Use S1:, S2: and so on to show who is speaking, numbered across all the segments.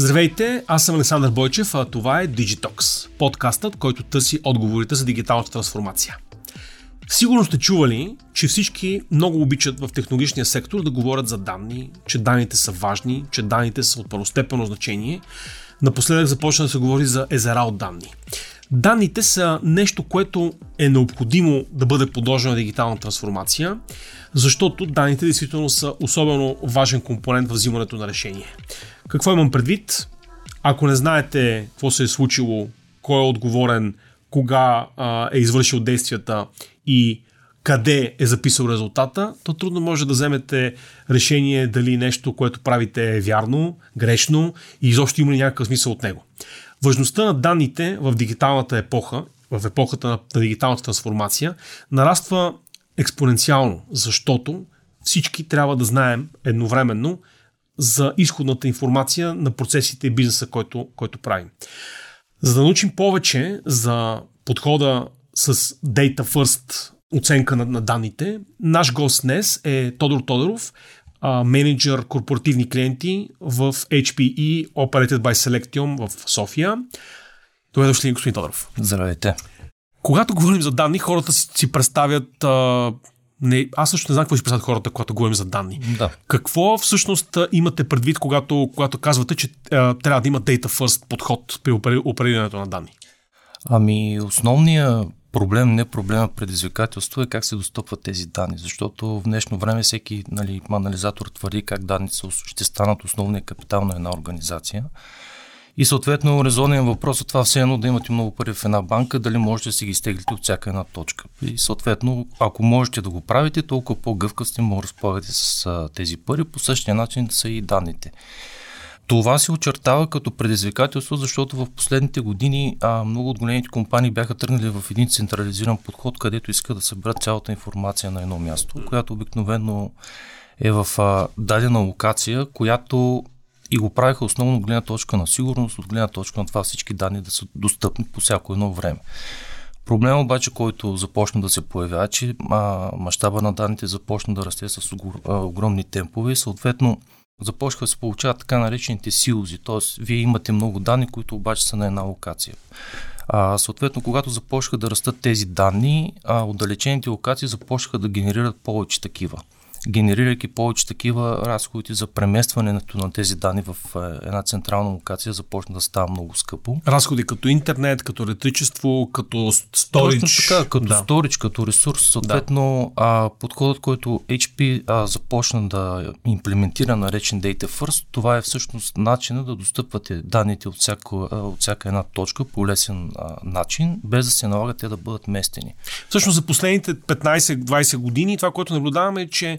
S1: Здравейте, аз съм Александър Бойчев, а това е Digitox, подкастът, който търси отговорите за дигиталната трансформация. Сигурно сте чували, че всички много обичат в технологичния сектор да говорят за данни, че данните са важни, че данните са от първостепенно значение. Напоследък започна да се говори за езера от данни. Данните са нещо, което е необходимо да бъде подложено на дигитална трансформация, защото данните действително са особено важен компонент в взимането на решение. Какво имам предвид? Ако не знаете какво се е случило, кой е отговорен, кога а, е извършил действията и къде е записал резултата, то трудно може да вземете решение дали нещо, което правите е вярно, грешно и изобщо има ли някакъв смисъл от него. Важността на данните в дигиталната епоха, в епохата на, на дигиталната трансформация, нараства експоненциално, защото всички трябва да знаем едновременно за изходната информация на процесите и бизнеса, който, който правим. За да научим повече за подхода с Data First оценка на, на данните, наш гост днес е Тодор Тодоров, менеджер корпоративни клиенти в HPE Operated by Selectium в София. Добре дошли, господин Тодоров.
S2: Здравейте.
S1: Когато говорим за данни, хората си, си представят а, не, аз също не знам какво си представят хората, когато говорим за данни.
S2: Да.
S1: Какво всъщност имате предвид, когато, когато казвате, че а, трябва да има data first подход при оперирането на данни?
S2: Ами, основният проблем, не проблема, предизвикателство е как се достъпват тези данни, защото в днешно време всеки нали, анализатор твърди как данните ще станат основния капитал на една организация. И съответно резонен въпрос е това все едно да имате много пари в една банка, дали можете да си ги изтеглите от всяка една точка. И съответно, ако можете да го правите, толкова по-гъвка сте да разполагате с тези пари, по същия начин са и данните. Това се очертава като предизвикателство, защото в последните години а, много от големите компании бяха тръгнали в един централизиран подход, където искат да съберат цялата информация на едно място, която обикновено е в а, дадена локация, която и го правиха основно от гледна точка на сигурност, от гледна точка на това всички данни да са достъпни по всяко едно време. Проблем обаче, който започна да се появява, че а, мащаба на данните започна да расте с огромни темпове и съответно започва да се получават така наречените силози, т.е. вие имате много данни, които обаче са на една локация. А, съответно, когато започнаха да растат тези данни, а, отдалечените локации започнаха да генерират повече такива генерирайки повече такива разходи за преместването на тези данни в е, една централна локация започна да става много скъпо.
S1: Разходи като интернет, като електричество, като сторич.
S2: Точно така, като да. сторич, като ресурс. Съответно, да. а, подходът, който HP а, започна да имплементира наречен Data First, това е всъщност начина да достъпвате данните от всяка, от всяка една точка по лесен а, начин, без да се налага те да бъдат местени.
S1: Всъщност за последните 15-20 години това, което наблюдаваме е, че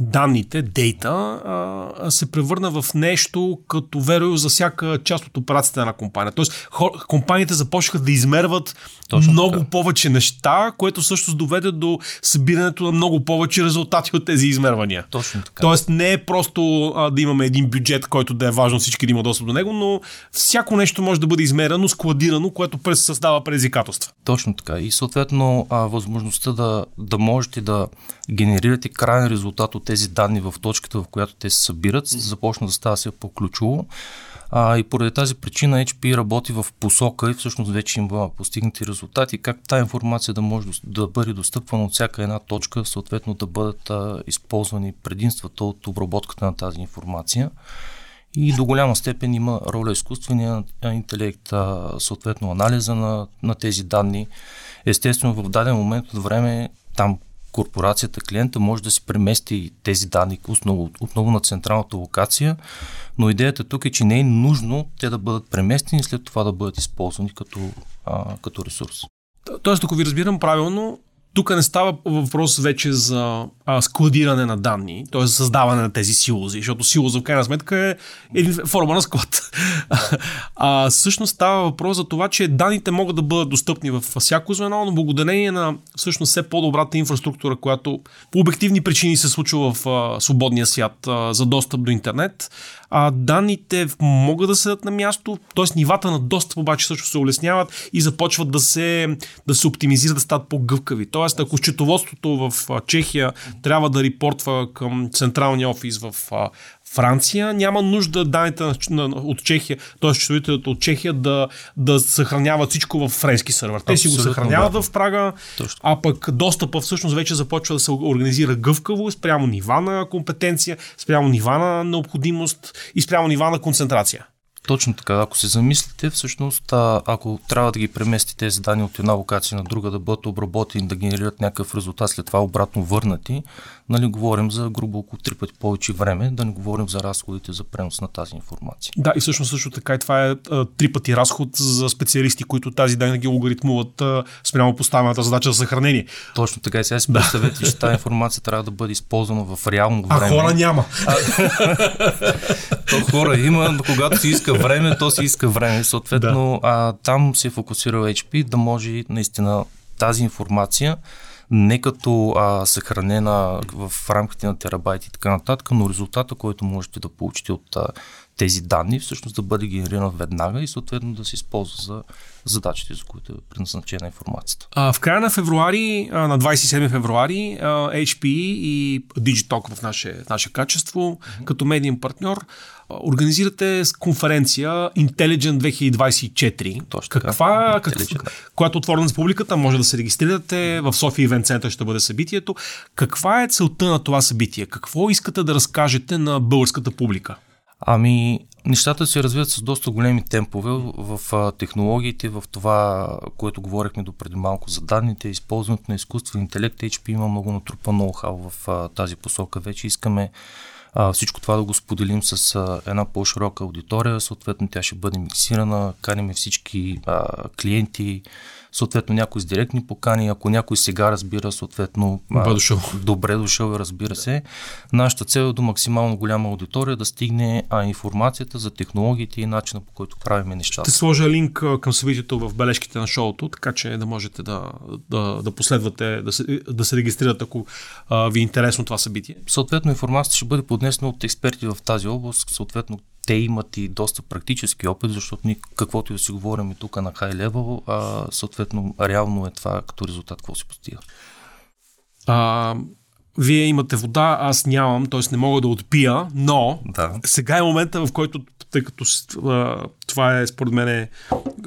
S1: данните, дейта, се превърна в нещо като верою за всяка част от операцията на компания. Тоест, хор, компаниите започнаха да измерват Точно много така. повече неща, което също доведе до събирането на много повече резултати от тези измервания.
S2: Точно така.
S1: Тоест, не е просто а, да имаме един бюджет, който да е важно всички да има достъп до него, но всяко нещо може да бъде измерено, складирано, което през създава предизвикателства.
S2: Точно така. И съответно, а, възможността да, да можете да генерирате крайен резултат от тези данни в точката, в която те се събират, започна да става все по-ключово. А, и поради тази причина HP работи в посока и всъщност вече има постигнати резултати, как тази информация да може да бъде достъпвана от всяка една точка, съответно да бъдат а, използвани предимствата от обработката на тази информация. И до голяма степен има роля изкуствения интелект, а, съответно анализа на, на тези данни. Естествено, в даден момент от време там корпорацията, клиента може да си премести тези данни отново, отново на централната локация, но идеята тук е, че не е нужно те да бъдат преместени и след това да бъдат използвани като, а, като ресурс.
S1: Тоест, ако ви разбирам правилно, тук не става въпрос вече за а, складиране на данни, т.е. създаване на тези силози, защото силоза в крайна сметка е един форма на склад. а, всъщност става въпрос за това, че данните могат да бъдат достъпни в всяко звено, но благодарение на всъщност все по-добрата инфраструктура, която по обективни причини се случва в а, свободния свят а, за достъп до интернет, а, данните могат да седат на място, т.е. нивата на достъп обаче също се улесняват и започват да се, да се оптимизират, да стават по-гъвкави. Тоест, ако счетоводството в Чехия трябва да репортва към централния офис в Франция, няма нужда данните от Чехия, т.е. счетоводителите от Чехия да, да съхраняват всичко в френски сървър. Те си го съхраняват да. в Прага, Точно. а пък достъпа всъщност вече започва да се организира гъвкаво спрямо нива на компетенция, спрямо нива на необходимост и спрямо нива на концентрация.
S2: Точно така. Ако се замислите, всъщност, а, ако трябва да ги премести тези данни от една локация на друга, да бъдат обработени, да генерират някакъв резултат, след това обратно върнати, нали, говорим за грубо около три пъти повече време, да не говорим за разходите за пренос на тази информация.
S1: Да, и всъщност също така и това е а, три пъти разход за специалисти, които тази данни ги логаритмуват а, спрямо поставената задача за съхранение.
S2: Точно така и сега си представете, че тази информация трябва да бъде използвана в реално време.
S1: А хора няма. А,
S2: то хора има, но когато си иска време, то си иска време. Съответно, да. а, там се е фокусирал HP да може наистина тази информация не като а, съхранена в рамките на терабайти и така нататък, но резултата, който можете да получите от а, тези данни, всъщност да бъде генериран веднага и съответно да се използва за задачите, за които е предназначена информацията.
S1: А, в края на февруари, на 27 февруари, HP и Digitalk в наше, наше качество, mm-hmm. като медиен партньор, организирате конференция Intelligent 2024. Точно Каква, как, която е отворена за публиката, може да се регистрирате. В София Ивент Център ще бъде събитието. Каква е целта на това събитие? Какво искате да разкажете на българската публика?
S2: Ами, нещата се развиват с доста големи темпове в, технологиите, в това, което говорихме до преди малко за данните, използването на изкуствен интелект. HP има много натрупа ноу-хау в тази посока. Вече искаме всичко това да го споделим с една по-широка аудитория. Съответно, тя ще бъде миксирана, каним всички клиенти, съответно някой с директни покани, ако някой сега разбира, съответно
S1: добре дошъл,
S2: добре дошъл разбира се. Нашата цел е до максимално голяма аудитория да стигне а, информацията за технологиите и начина по който правим нещата.
S1: Ще сложа линк към събитието в бележките на шоуто, така че да можете да, да, да последвате, да се, да се регистрирате, ако а, ви е интересно това събитие.
S2: Съответно информацията ще бъде поднесена от експерти в тази област, съответно те имат и доста практически опит, защото ние каквото и да си говорим и тук на хай левел, съответно реално е това като резултат, какво се постига.
S1: А, вие имате вода, аз нямам, т.е. не мога да отпия, но да. сега е момента, в който, тъй като а, това е според мен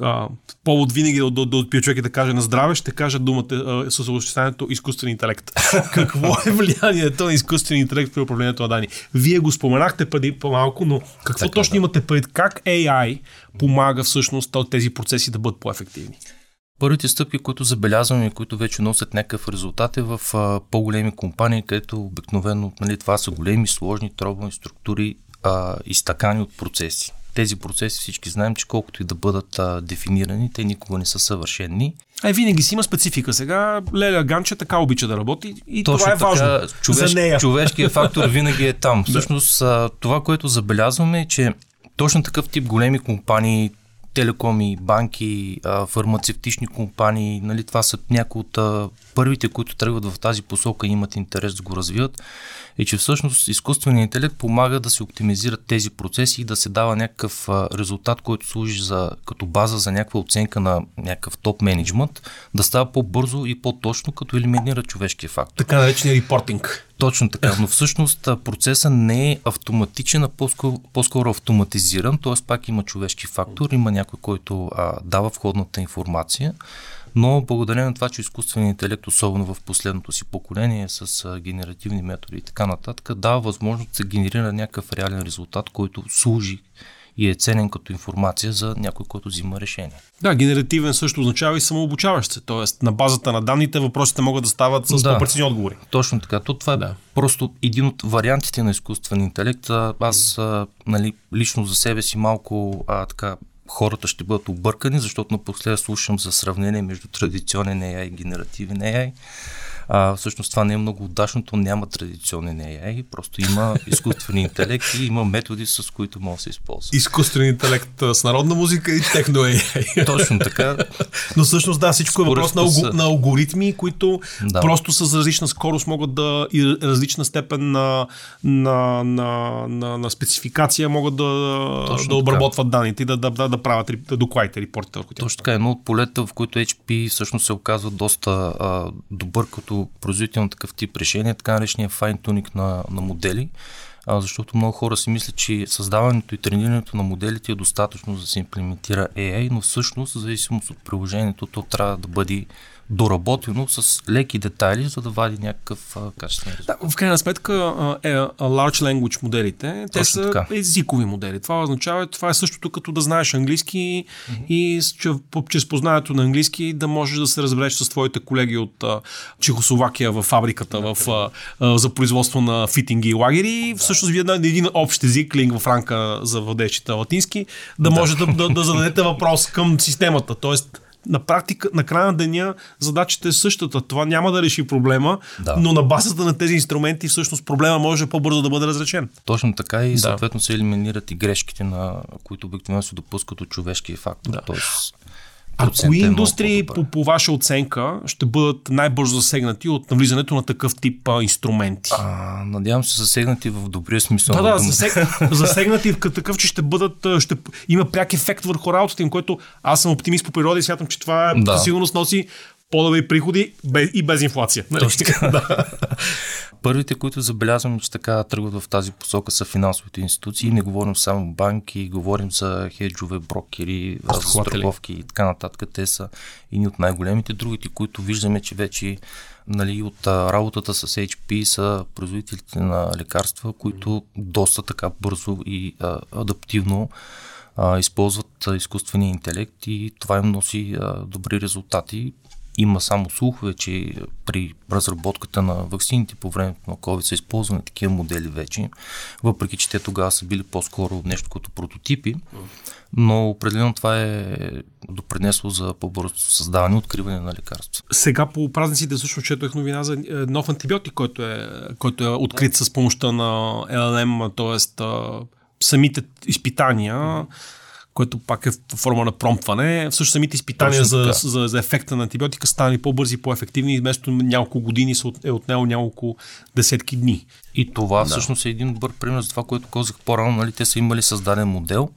S1: а, повод винаги да, да, да отпия човек и да каже на здраве, ще кажа думата а, с осъществяването изкуствен интелект. Какво е влиянието на изкуствен интелект при управлението на данни? Вие го споменахте преди по-малко, но какво така, точно да. имате пред? Как AI помага всъщност тези процеси да бъдат по-ефективни?
S2: Първите стъпки, които забелязваме и които вече носят някакъв резултат е в а, по-големи компании, където обикновено нали, това са големи, сложни, тробни структури, а, изтакани от процеси. Тези процеси всички знаем, че колкото и да бъдат а, дефинирани, те никога не са съвършени.
S1: Ай, винаги си има специфика. Сега Леля Ганче така обича да работи и Точно това е така, важно човеш, за нея.
S2: Човешкият фактор винаги е там. Всъщност това, което забелязваме е, че точно такъв тип големи компании, телекоми, банки, фармацевтични компании, нали, това са някои от първите, които тръгват в тази посока и имат интерес да го развият, е, че всъщност изкуственият интелект помага да се оптимизират тези процеси и да се дава някакъв резултат, който служи за, като база за някаква оценка на някакъв топ менеджмент, да става по-бързо и по-точно, като елиминира човешкия фактор.
S1: Така наречения репортинг.
S2: Точно така, но всъщност процесът не е автоматичен, а по-скоро, по-скоро автоматизиран, т.е. пак има човешки фактор, има някой, който а, дава входната информация, но благодарение на това, че изкуственият интелект, особено в последното си поколение с а, генеративни методи и така нататък, дава възможност да се генерира някакъв реален резултат, който служи и е ценен като информация за някой, който взима решение.
S1: Да, генеративен също означава и самообучаващ се, т.е. на базата на данните въпросите могат да стават с да, по отговори.
S2: Точно така. То това е да. просто един от вариантите на изкуствен интелект. Аз нали, лично за себе си малко а, така хората ще бъдат объркани, защото напоследък слушам за сравнение между традиционен AI и генеративен AI. А, всъщност това не е много удачно, то няма традиционен AI, просто има изкуствен интелект и има методи, с които може да се използва.
S1: Изкуствен интелект с народна музика и техно AI.
S2: Точно така.
S1: Но всъщност да, всичко е въпрос на, алго, на алгоритми, които да. просто с различна скорост могат да и различна степен на, на, на, на, на спецификация могат да, Точно да обработват данните и да, да, да, да правят да докладите репортите
S2: върху Точно така, едно от полета, в които HP всъщност се оказва доста а, добър като производител на такъв тип решения, така наречения fine-tuning на, на модели, а, защото много хора си мислят, че създаването и тренирането на моделите е достатъчно за да се имплементира AI, но всъщност, в зависимост от приложението, то трябва да бъде доработено с леки детайли, за да вади някакъв качествен резултат.
S1: Да, в крайна сметка е, large language моделите, те Точно са така. езикови модели. Това означава, това е същото като да знаеш английски mm-hmm. и че, чрез познанието на английски да можеш да се разбереш с твоите колеги от а, Чехословакия в фабриката в, а, а, за производство на фитинги и лагери. Да. Всъщност вие на един общ език, лингва франка за владещите латински, да, да. може да, да, да зададете въпрос към системата. Тоест, на практика, на края на деня задачата е същата. Това няма да реши проблема, да. но на базата на тези инструменти всъщност проблема може по-бързо да бъде разречен.
S2: Точно така и да. съответно се елиминират и грешките, на които обикновено се допускат от човешкия фактор. Да. Тоест,
S1: а кои е индустрии по, по ваша оценка ще бъдат най-бързо засегнати от навлизането на такъв тип а, инструменти?
S2: А, надявам се засегнати в добрия смисъл.
S1: Да, да, засег... засегнати в такъв, че ще бъдат, ще има пряк ефект върху работата им, който аз съм оптимист по природа и смятам, че това да. сигурност носи по-добри приходи и без инфлация.
S2: Точно така. да. Първите, които забелязвам, че така тръгват в тази посока са финансовите институции. Не говорим само банки, говорим за хеджове, брокери, застраховки и така нататък. Те са и от най-големите. Другите, които виждаме, че вече нали, от работата с HP са производителите на лекарства, които доста така бързо и а, адаптивно а, използват а, изкуствения интелект и това им носи а, добри резултати. Има само слухове, че при разработката на вакцините по времето на COVID са използвани такива модели вече, въпреки че те тогава са били по-скоро нещо като прототипи, но определено това е допринесло за по-бързо създаване и откриване на лекарства.
S1: Сега по празниците също четох новина за е, нов антибиотик, който е, който е открит с помощта на LLM, т.е. самите изпитания. Mm-hmm което пак е в форма на промпване. Всъщност самите изпитания за, за, за ефекта на антибиотика станали по-бързи, по-ефективни вместо няколко години е отнело няколко десетки дни.
S2: И това да. всъщност е един добър пример за това, което казах по-рано. Нали? Те са имали създаден модел,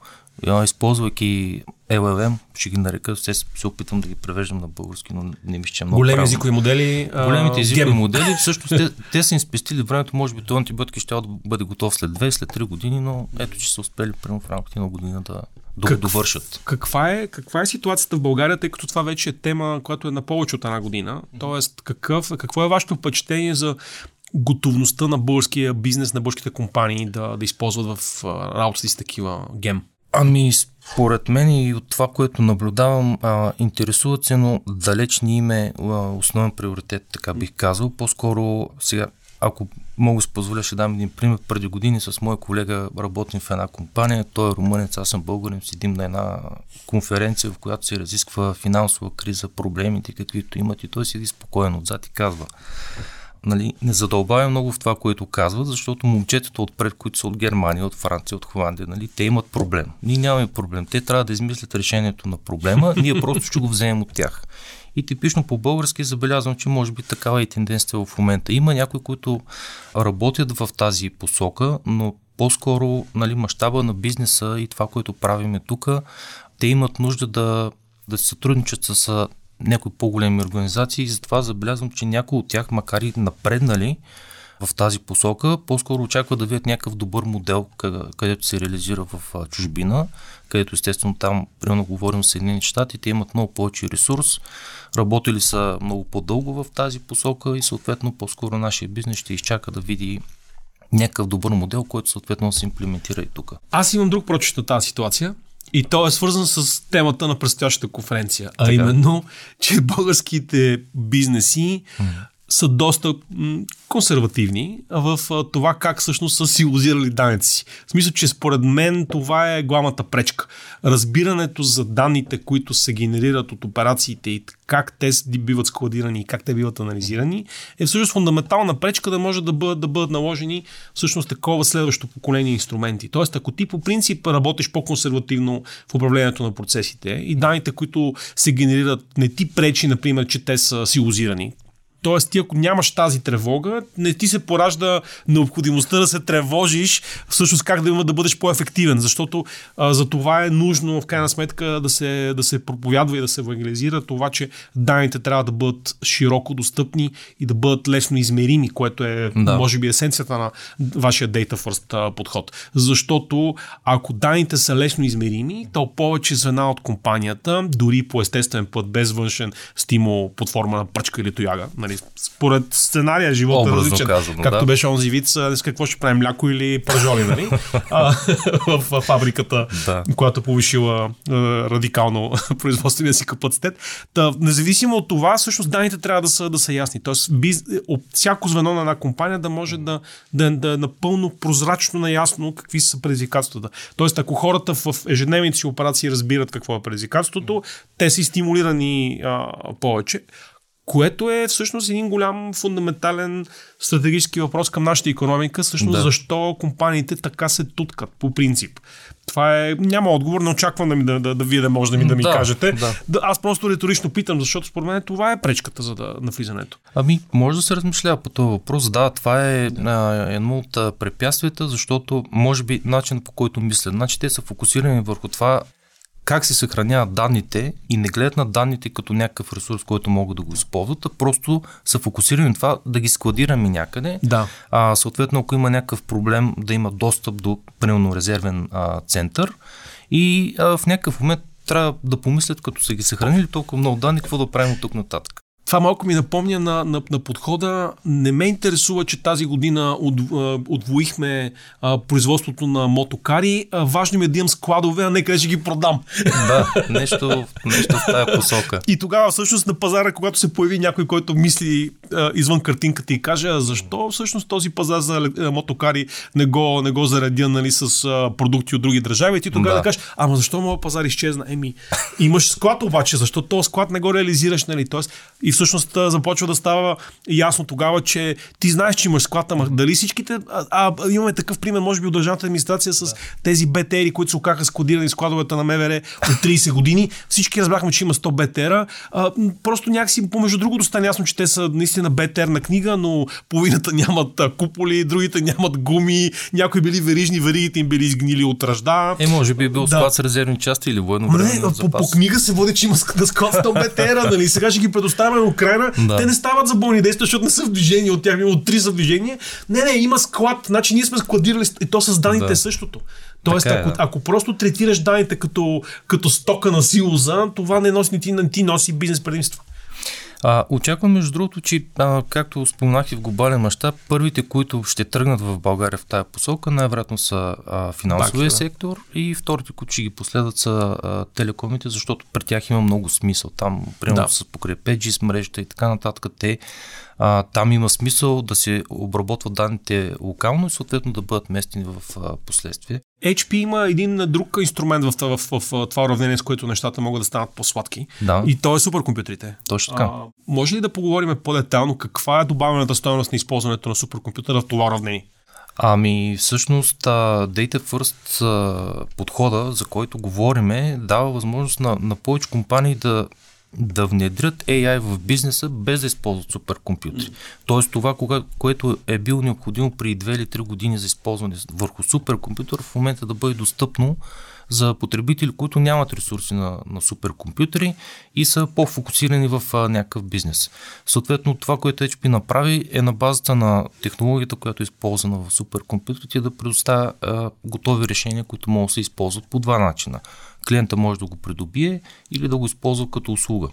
S2: използвайки LLM, ще ги нарека, се, се опитвам да ги превеждам на български, но не мисля, че е много
S1: Големи езикови модели.
S2: Големите езикови модели, всъщност те, те са им спестили времето, може би този антибиотик ще бъде готов след 2, след 3 години, но ето, че са успели примерно в рамките на година да как, довършат.
S1: Каква е, каква е ситуацията в България, тъй като това вече е тема, която е на повече от една година? Тоест, какъв, какво е вашето впечатление за готовността на българския бизнес, на българските компании да, да използват в работата си такива гем?
S2: Ами, според мен и от това, което наблюдавам, а, интересуват се, но далеч не им е основен приоритет, така бих казал. По-скоро сега, ако мога си позволя, ще дам един пример. Преди години с моя колега работим в една компания. Той е румънец, аз съм българин. Седим на една конференция, в която се разисква финансова криза, проблемите, каквито имат и той седи спокойно отзад и казва нали, не задълбавя много в това, което казват, защото момчетата отпред, които са от Германия, от Франция, от Холандия, нали, те имат проблем. Ние нямаме проблем. Те трябва да измислят решението на проблема, ние просто ще го вземем от тях. И типично по български забелязвам, че може би такава е тенденция в момента. Има някои, които работят в тази посока, но по-скоро нали, мащаба на бизнеса и това, което правиме тук, те имат нужда да, да се сътрудничат с някои по-големи организации и затова забелязвам, че някои от тях, макар и напреднали в тази посока, по-скоро очакват да видят някакъв добър модел, където се реализира в чужбина, където естествено там, примерно говорим с Съединените щати, те имат много повече ресурс, работили са много по-дълго в тази посока и съответно по-скоро нашия бизнес ще изчака да види някакъв добър модел, който съответно се имплементира и тук.
S1: Аз имам друг прочит на тази ситуация. И то е свързан с темата на предстоящата конференция. А така. именно, че българските бизнеси. Са доста консервативни в това как всъщност са силозирали данъци. В смисъл, че според мен това е главната пречка. Разбирането за данните, които се генерират от операциите и как те биват складирани и как те биват анализирани, е всъщност фундаментална пречка да може да бъдат, да бъдат наложени всъщност такова следващо поколение инструменти. Тоест, ако ти по принцип работиш по-консервативно в управлението на процесите и данните, които се генерират, не ти пречи, например, че те са силозирани, Тоест, ти ако нямаш тази тревога, не ти се поражда необходимостта да се тревожиш всъщност как да има да бъдеш по-ефективен, защото а, за това е нужно в крайна сметка да се, да се проповядва и да се евангелизира това, че данните трябва да бъдат широко достъпни и да бъдат лесно измерими, което е да. може би есенцията на вашия Data First подход. Защото ако данните са лесно измерими, то повече звена от компанията, дори по естествен път, без външен стимул под форма на пръчка или тояга, нали, според сценария живота е различен. Казано, както да. беше онзи вид, с какво ще правим, мляко или пържоли, нали? а, в, в фабриката, да. която повишила а, радикално производствения си капацитет. Та, независимо от това, всъщност данните трябва да са, да са ясни. Тоест, биз, всяко звено на една компания да може да, да, да е напълно прозрачно, наясно какви са предизвикателствата. Тоест, ако хората в ежедневните си операции разбират какво е предизвикателството, те са стимулирани а, повече което е всъщност един голям фундаментален стратегически въпрос към нашата економика, всъщност да. защо компаниите така се туткат по принцип. Това е, няма отговор, не очаквам да, ми, да, да, да вие да може да ми, да ми да, кажете. Да. Да, аз просто риторично питам, защото според мен това е пречката за да, на влизането.
S2: Ами, може да се размишлява по този въпрос. Да, това е а, едно от препятствията, защото може би начин по който мислят. Значи те са фокусирани върху това как се съхраняват данните и не гледат на данните като някакъв ресурс, който могат да го използват, а просто са фокусирани на това да ги складираме някъде.
S1: Да.
S2: А, съответно, ако има някакъв проблем, да има достъп до примерно резервен а, център и а, в някакъв момент трябва да помислят, като са ги съхранили толкова много данни, какво да правим от тук нататък.
S1: Това малко ми напомня на, на, на подхода. Не ме интересува, че тази година от, отвоихме а, производството на мотокари. А, важно ми е да имам складове, а не къде ще ги продам.
S2: Да, нещо, нещо в тази посока.
S1: И тогава всъщност на пазара, когато се появи някой, който мисли а, извън картинката и каже, а защо всъщност този пазар за мотокари не го, не го заредя нали, с а, продукти от други държави, и ти тогава да. да кажеш, ама защо моят пазар изчезна? Еми, имаш склад обаче, защо този склад не го реализираш? Нали? Тоест, и всъщност започва да става ясно тогава, че ти знаеш, че имаш склад, ама дали всичките. А, а имаме такъв пример, може би, от държавната администрация с да. тези БТРи, които се окаха складирани в складовете на МВР от 30 години. Всички разбрахме, че има 100 БТРа. А, просто някакси, помежду другото, стане ясно, че те са наистина БТР на книга, но половината нямат куполи, другите нямат гуми, някои били верижни, веригите им били изгнили от ръжда.
S2: Е, може би е бил да. склад с резервни части или военно
S1: време. Не, по, по, книга се води, че има склад 100 БТРа, нали? Сега ще ги предоставяме Украина, да. те не стават за болни действия, защото не са в движение от тях, има три в движение. Не, не, има склад. Значи ние сме складирали и то с данните да. същото. Тоест, така е, ако, да. ако просто третираш данните като, като стока на силоза, това не носи, ти, ти носи бизнес предимство.
S2: А, очаквам, между другото, че, а, както споменах и в глобален мащаб, първите, които ще тръгнат в България в тази посока, най-вероятно са а, финансовия да. сектор и вторите, които ще ги последват са а, телекомите, защото при тях има много смисъл. Там, примерно, да. с покрай 5G с мрежата и така нататък, те а, там има смисъл да се обработват данните локално и съответно да бъдат местени в а, последствие.
S1: HP има един друг инструмент в, в, в, в това уравнение, с което нещата могат да станат по-сладки.
S2: Да.
S1: И то е суперкомпютрите.
S2: Точно така. А,
S1: може ли да поговорим по-детално каква е добавената стоеност на използването на суперкомпютъра в това уравнение?
S2: Ами, всъщност, Data First подхода, за който говориме, дава възможност на, на повече компании да да внедрят AI в бизнеса без да използват суперкомпютри. Тоест това, кога, което е било необходимо при 2 или 3 години за използване върху суперкомпютър, в момента да бъде достъпно за потребители, които нямат ресурси на, на суперкомпютри и са по-фокусирани в а, някакъв бизнес. Съответно, това, което HP направи е на базата на технологията, която е използвана в суперкомпютрите, да предоставя а, готови решения, които могат да се използват по два начина клиента може да го придобие или да го използва като услуга.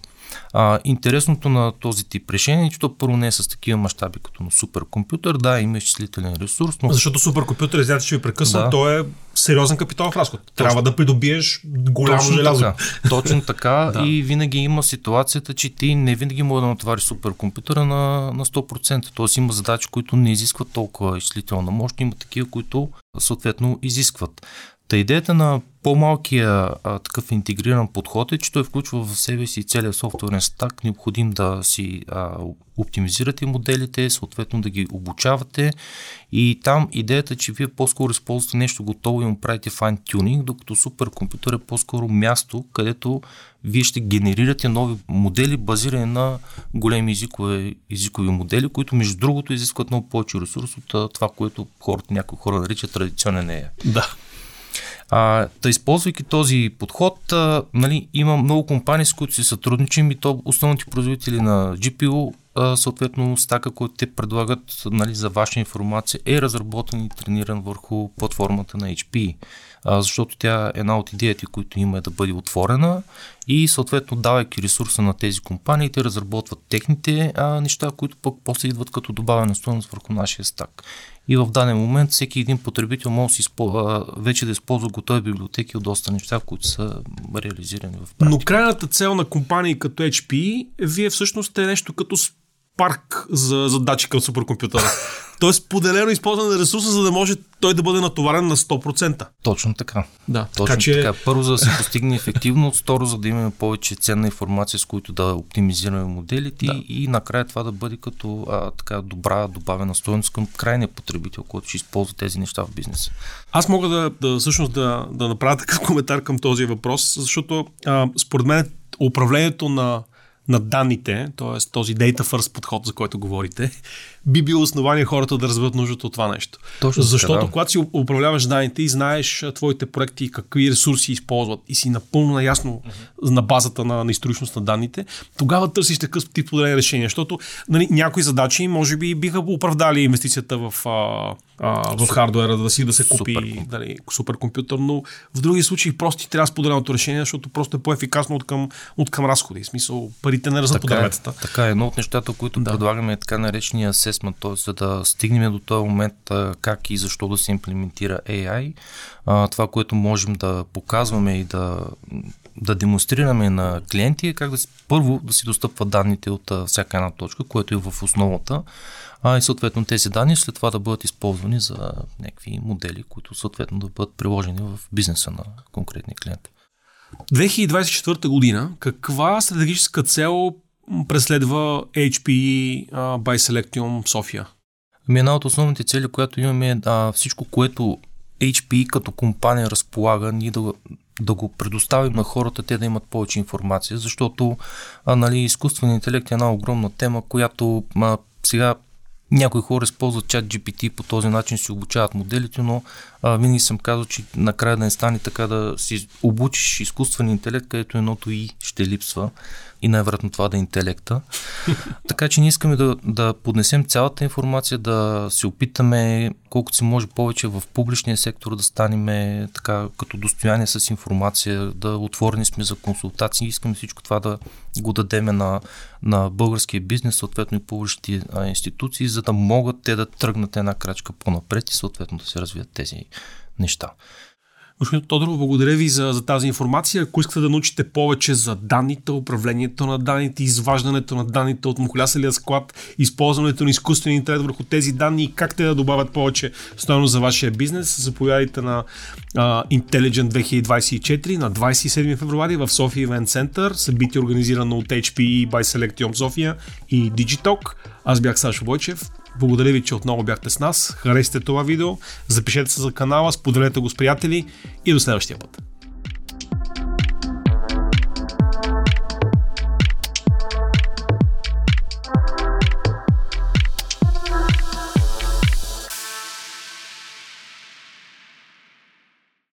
S2: А, интересното на този тип решение е, че то първо не е с такива мащаби като на суперкомпютър. Да, има изчислителен ресурс.
S1: Но... Защото суперкомпютър, знаете, ще ви прекъсна, да. то е сериозен капиталов разход. Точно Трябва да придобиеш голямо
S2: Точно
S1: желязо.
S2: Така. Точно така
S1: Да.
S2: и винаги има ситуацията, че ти не винаги може да натовариш суперкомпютъра на, на 100%. Тоест има задачи, които не изискват толкова изчислителна мощ, има такива, които съответно изискват. Та идеята на по-малкия а, такъв интегриран подход е, че той включва в себе си целият софтуерен стак, необходим да си а, оптимизирате моделите, съответно да ги обучавате и там идеята е, че вие по-скоро използвате нещо готово и му правите fine-tuning, докато суперкомпютър е по-скоро място, където вие ще генерирате нови модели, базирани на големи езикови, езикови модели, които между другото изискват много повече ресурс от това, което хората, някои хора наричат традиционен AI.
S1: Да.
S2: А, да използвайки този подход, а, нали, има много компании, с които си сътрудничим и то основните производители на GPU, а, съответно стака, който те предлагат нали, за ваша информация, е разработен и трениран върху платформата на HP. А, защото тя е една от идеите, които има е да бъде отворена и съответно давайки ресурса на тези компании, те разработват техните а, неща, които пък после идват като добавена стоеност върху нашия стак. И в даден момент всеки един потребител може да вече да използва готови библиотеки от доста неща, които са реализирани в практика.
S1: Но крайната цел на компании като HP, вие всъщност е нещо като парк за задачи към суперкомпютъра. Тоест поделено използване на ресурса, за да може той да бъде натоварен на 100%.
S2: Точно така.
S1: Да,
S2: Точно
S1: така че
S2: така. Първо, за да се постигне ефективност, второ, за да имаме повече ценна информация, с които да оптимизираме моделите
S1: Да.
S2: и накрая това да бъде като а, така добра добавена стоеност към крайния потребител, който ще използва тези неща в бизнеса.
S1: Аз мога да, да всъщност да, да направя такъв коментар към този въпрос, защото а, според мен управлението на, на данните, т.е. този data first подход, за който говорите, би било основание хората да разберат нуждата от това нещо.
S2: Точно
S1: Защото
S2: да.
S1: когато си управляваш данните и знаеш твоите проекти и какви ресурси използват и си напълно наясно на базата на, на историчност на данните, тогава търсиш такъв тип поделени решения, защото нали, някои задачи може би биха оправдали инвестицията в, а, а, в хардуера, да си да се купи
S2: Суперкомпютър.
S1: нали, суперкомпютър, но в други случаи просто ти трябва споделеното решение, защото просто е по-ефикасно от към, от към разходи. В смисъл, парите не растат по
S2: Така е,
S1: дърветата.
S2: така е. Едно от нещата, които да. предлагаме е така наречения assessment, т.е. за да стигнем до този момент как и защо да се имплементира AI. А, това, което можем да показваме и да, да демонстрираме на клиенти е как да си, първо да си достъпват данните от а, всяка една точка, което е в основата, а и съответно тези данни след това да бъдат използвани за някакви модели, които съответно да бъдат приложени в бизнеса на конкретния клиент.
S1: 2024 година, каква стратегическа цел преследва HPE а, by Selectium София?
S2: Ами една от основните цели, която имаме е а, всичко, което HP като компания разполага, ние да, да го предоставим на хората, те да имат повече информация, защото а, нали, изкуственият интелект е една огромна тема, която а, сега някои хора използват чат GPT по този начин си обучават моделите, но а, винаги съм казал, че накрая да не стане така да си обучиш изкуствен интелект, където едното и ще липсва и най-вероятно това да е интелекта. така че ние искаме да, да поднесем цялата информация, да се опитаме колкото се може повече в публичния сектор да станем така като достояние с информация, да отворени сме за консултации. Искаме всичко това да го дадеме на, на българския бизнес, съответно и публичните а, институции, за да могат те да тръгнат една крачка по-напред и съответно да се развият тези неща.
S1: Господин Тодоров, благодаря ви за, за тази информация. Ако искате да научите повече за данните, управлението на данните, изваждането на данните от мухляселия склад, използването на изкуствен интелект върху тези данни и как те да добавят повече стоеност за вашия бизнес, заповядайте на а, Intelligent 2024 на 27 февруари в София Event Center. Събитие организирано от HPE by Selectium София и Digitalk. Аз бях Сашо Бойчев. Благодаря ви, че отново бяхте с нас. Харесайте това видео, запишете се за канала, споделете го с приятели и до следващия път.